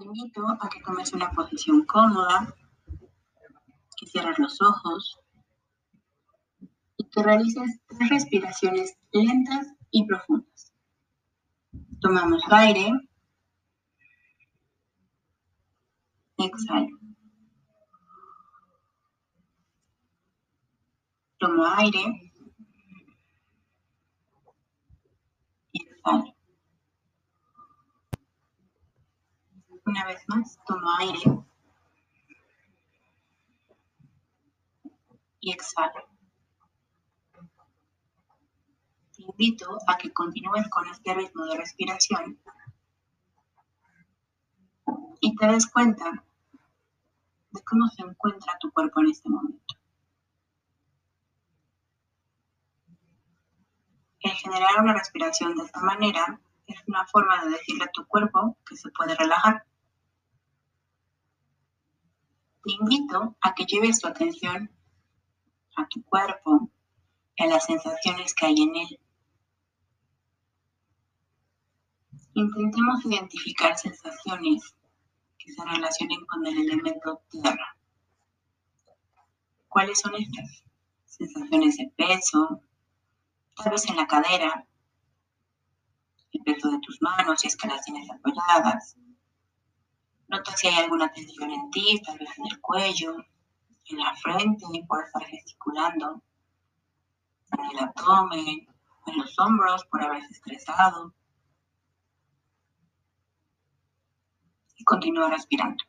Te invito a que tomes una posición cómoda, que cierres los ojos y que realices tres respiraciones lentas y profundas. Tomamos aire. Exhalo. Tomo aire. Y exhalo. Una vez más, tomo aire. Y exhalo. Te invito a que continúes con este ritmo de respiración y te des cuenta de cómo se encuentra tu cuerpo en este momento. El generar una respiración de esta manera es una forma de decirle a tu cuerpo que se puede relajar. Te invito a que lleves tu atención a tu cuerpo y a las sensaciones que hay en él. Intentemos identificar sensaciones que se relacionen con el elemento tierra. ¿Cuáles son estas? Sensaciones de peso, tal vez en la cadera, el peso de tus manos si es que las tienes apoyadas. Nota si hay alguna tensión en ti, tal vez en el cuello, en la frente, por estar gesticulando, en el abdomen, en los hombros por haberse estresado. Y continúa respirando.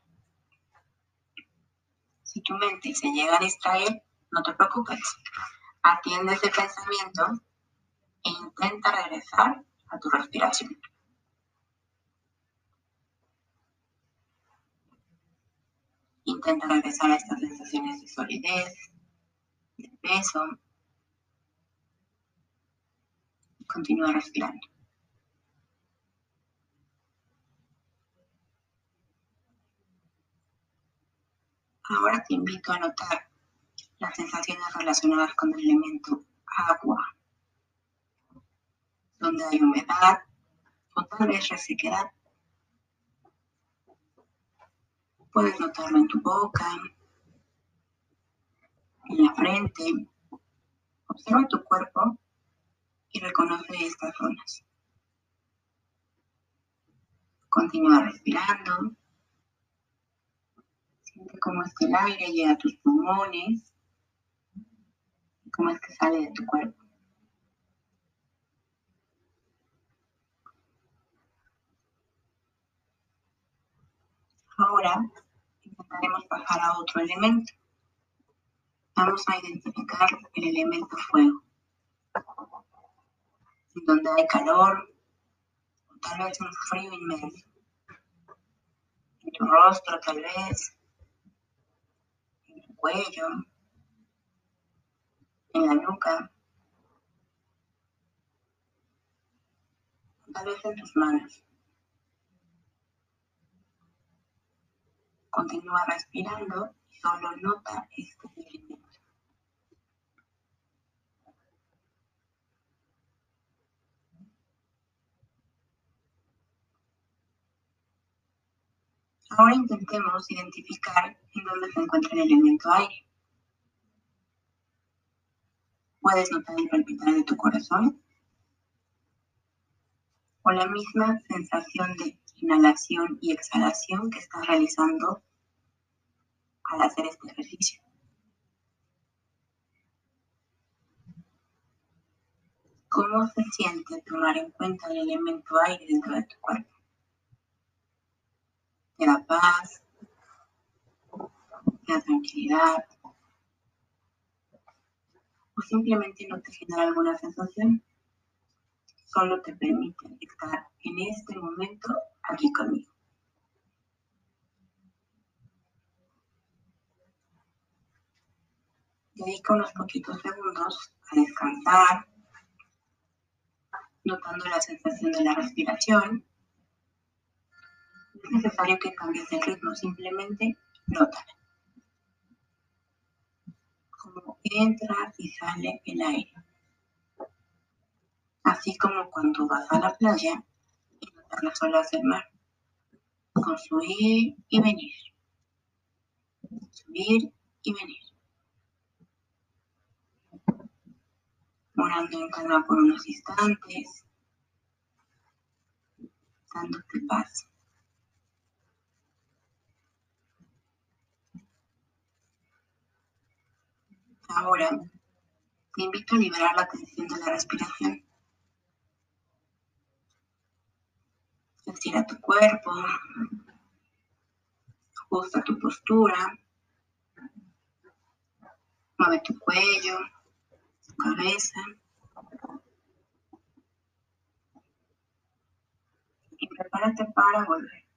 Si tu mente se llega a distraer, no te preocupes. Atiende ese pensamiento e intenta regresar a tu respiración. Intenta regresar a estas sensaciones de solidez, de peso. Continúa respirando. Ahora te invito a notar las sensaciones relacionadas con el elemento agua donde hay humedad o tal vez resequedad. Puedes notarlo en tu boca, en la frente. Observa tu cuerpo y reconoce estas zonas. Continúa respirando. Siente cómo es que el aire llega a tus pulmones cómo es que sale de tu cuerpo. Ahora intentaremos pasar a otro elemento. Vamos a identificar el elemento fuego. Donde hay calor o tal vez un frío inmenso. En tu rostro tal vez, en tu cuello, en la nuca, tal vez en tus manos. Continúa respirando y solo nota este elemento. Ahora intentemos identificar en dónde se encuentra el elemento aire. Puedes notar el palpitar de tu corazón o la misma sensación de inhalación y exhalación que estás realizando al hacer este ejercicio. ¿Cómo se siente tomar en cuenta el elemento aire dentro de tu cuerpo? ¿Te da paz? ¿Te da tranquilidad? ¿O simplemente no te genera alguna sensación? Solo te permite estar en este momento aquí conmigo. Dedica unos poquitos segundos a descansar, notando la sensación de la respiración. No es necesario que cambies el ritmo, simplemente nótala. Como entra y sale el aire. Así como cuando vas a la playa y notas las olas del mar. con subir y venir. Subir y venir. Morando en calma por unos instantes, dándote paz. Ahora te invito a liberar la tensión de la respiración. Estira tu cuerpo, ajusta tu postura, mueve tu cuello, tu cabeza. Y prepárate para volver.